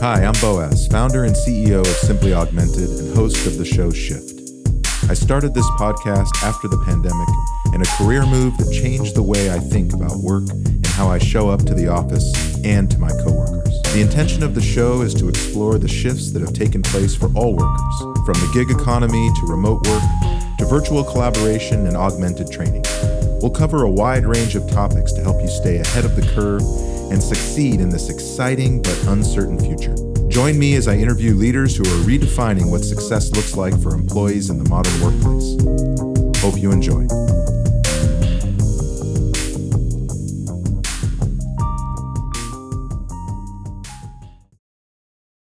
Hi, I'm Boaz, founder and CEO of Simply Augmented and host of the show Shift. I started this podcast after the pandemic in a career move that changed the way I think about work and how I show up to the office and to my coworkers. The intention of the show is to explore the shifts that have taken place for all workers, from the gig economy to remote work to virtual collaboration and augmented training. We'll cover a wide range of topics to help you stay ahead of the curve and succeed in this exciting but uncertain future. Join me as I interview leaders who are redefining what success looks like for employees in the modern workplace. Hope you enjoy.